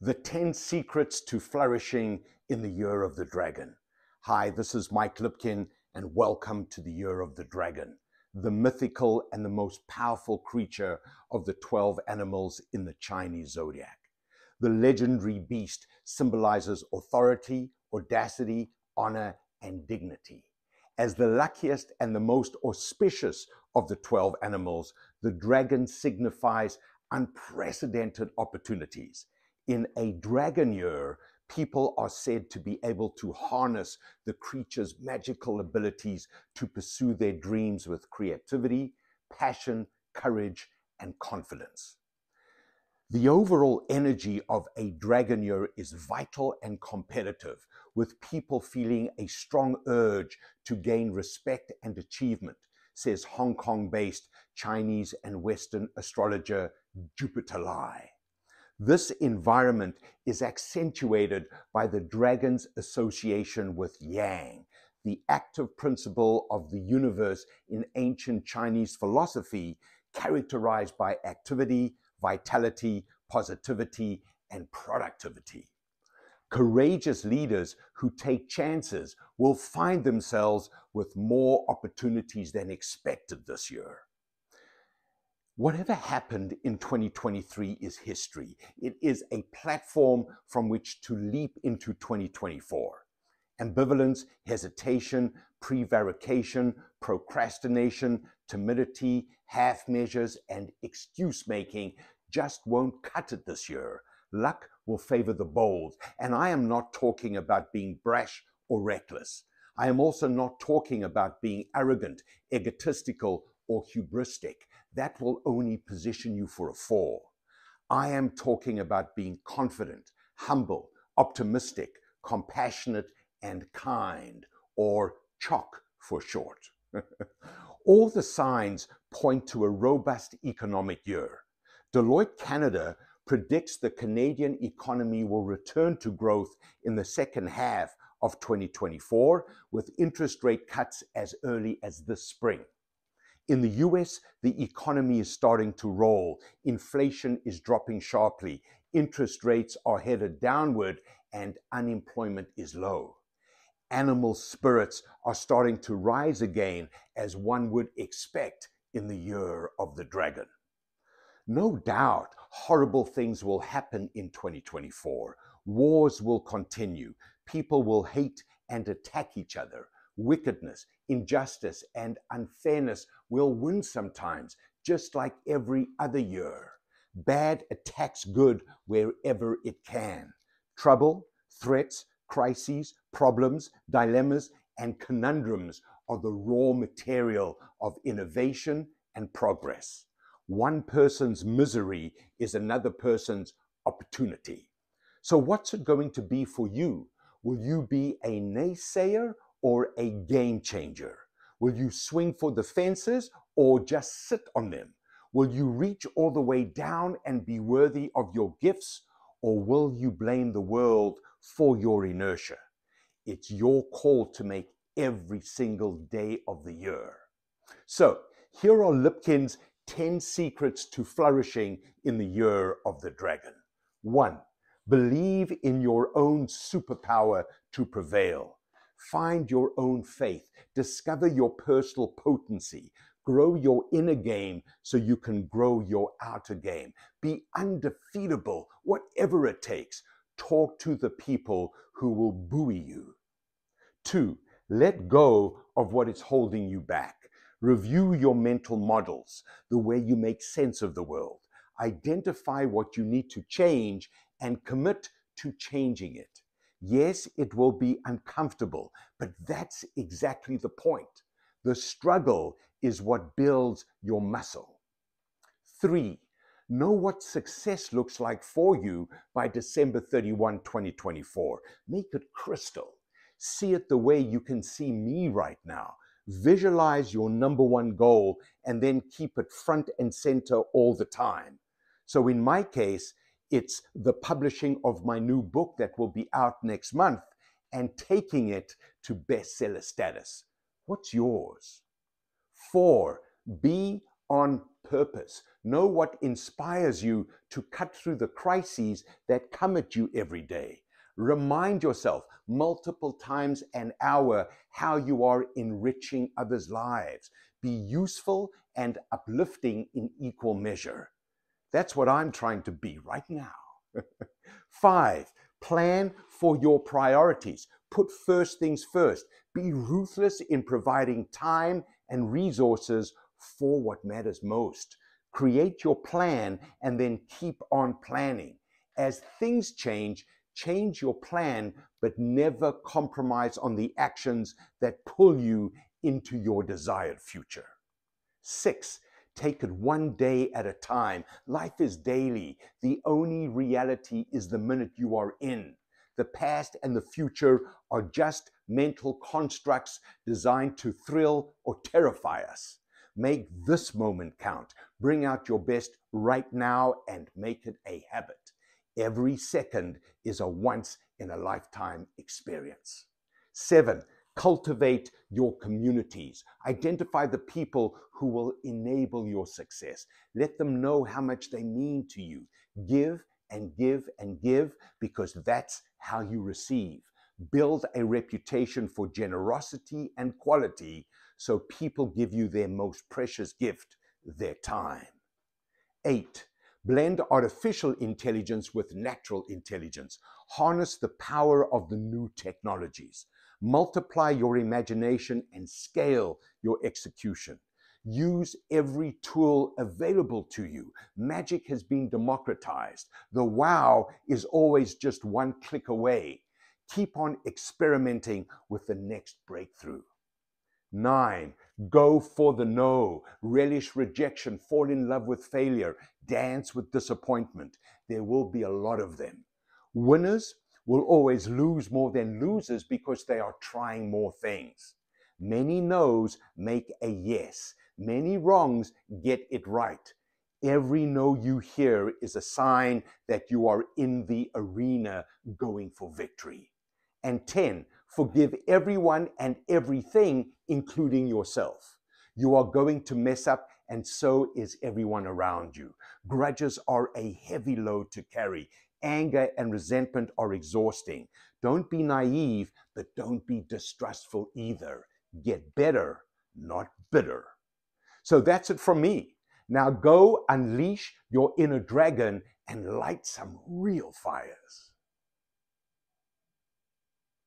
The 10 Secrets to Flourishing in the Year of the Dragon. Hi, this is Mike Lipkin, and welcome to the Year of the Dragon, the mythical and the most powerful creature of the 12 animals in the Chinese zodiac. The legendary beast symbolizes authority, audacity, honor, and dignity. As the luckiest and the most auspicious of the 12 animals, the dragon signifies unprecedented opportunities in a dragon year, people are said to be able to harness the creature's magical abilities to pursue their dreams with creativity, passion, courage, and confidence. The overall energy of a dragon year is vital and competitive, with people feeling a strong urge to gain respect and achievement, says Hong Kong based Chinese and Western astrologer Jupiter Lai. This environment is accentuated by the dragon's association with Yang, the active principle of the universe in ancient Chinese philosophy, characterized by activity, vitality, positivity, and productivity. Courageous leaders who take chances will find themselves with more opportunities than expected this year. Whatever happened in 2023 is history. It is a platform from which to leap into 2024. Ambivalence, hesitation, prevarication, procrastination, timidity, half measures, and excuse making just won't cut it this year. Luck will favor the bold. And I am not talking about being brash or reckless. I am also not talking about being arrogant, egotistical, or hubristic that will only position you for a fall. I am talking about being confident, humble, optimistic, compassionate, and kind, or CHOC for short. All the signs point to a robust economic year. Deloitte Canada predicts the Canadian economy will return to growth in the second half of 2024 with interest rate cuts as early as this spring. In the US, the economy is starting to roll. Inflation is dropping sharply. Interest rates are headed downward and unemployment is low. Animal spirits are starting to rise again as one would expect in the year of the dragon. No doubt horrible things will happen in 2024. Wars will continue. People will hate and attack each other wickedness, injustice, and unfairness will win sometimes, just like every other year. Bad attacks good wherever it can. Trouble, threats, crises, problems, dilemmas, and conundrums are the raw material of innovation and progress. One person's misery is another person's opportunity. So, what's it going to be for you? Will you be a naysayer or a game changer? Will you swing for the fences or just sit on them? Will you reach all the way down and be worthy of your gifts, or will you blame the world for your inertia? It's your call to make every single day of the year. So, here are Lipkin's 10 secrets to flourishing in the year of the dragon. One, believe in your own superpower to prevail. Find your own faith, discover your personal potency, grow your inner game so you can grow your outer game. Be undefeatable, whatever it takes. Talk to the people who will buoy you. Two, let go of what is holding you back. Review your mental models, the way you make sense of the world. Identify what you need to change and commit to changing it. Yes, it will be uncomfortable, but that's exactly the point. The struggle is what builds your muscle. Three, know what success looks like for you by December 31, 2024. Make it crystal. See it the way you can see me right now. Visualize your number one goal and then keep it front and center all the time. So, in my case, it's the publishing of my new book that will be out next month and taking it to bestseller status. What's yours? Four, be on purpose. Know what inspires you to cut through the crises that come at you every day. Remind yourself multiple times an hour how you are enriching others' lives. Be useful and uplifting in equal measure. That's what I'm trying to be right now. Five, plan for your priorities. Put first things first. Be ruthless in providing time and resources for what matters most. Create your plan and then keep on planning. As things change, change your plan, but never compromise on the actions that pull you into your desired future. Six, take it one day at a time. Life is daily. The only reality is the minute you are in. The past and the future are just mental constructs designed to thrill or terrify us. Make this moment count. Bring out your best right now and make it a habit. Every second is a once in a lifetime experience. Seven, cultivate your communities. Identify the people who will enable your success. Let them know how much they mean to you. Give and give and give because that's how you receive. Build a reputation for generosity and quality so people give you their most precious gift, their time. Eight, blend artificial intelligence with natural intelligence. Harness the power of the new technologies. Multiply your imagination and scale your execution. Use every tool available to you. Magic has been democratized. The wow is always just one click away. Keep on experimenting with the next breakthrough. Nine, go for the no. Relish rejection. Fall in love with failure. Dance with disappointment. There will be a lot of them. Winners will always lose more than losers because they are trying more things. Many no's make a yes. Many wrongs get it right. Every no you hear is a sign that you are in the arena going for victory. And 10, Forgive everyone and everything, including yourself. You are going to mess up, and so is everyone around you. Grudges are a heavy load to carry. Anger and resentment are exhausting. Don't be naive, but don't be distrustful either. Get better, not bitter. So that's it from me. Now go unleash your inner dragon and light some real fires.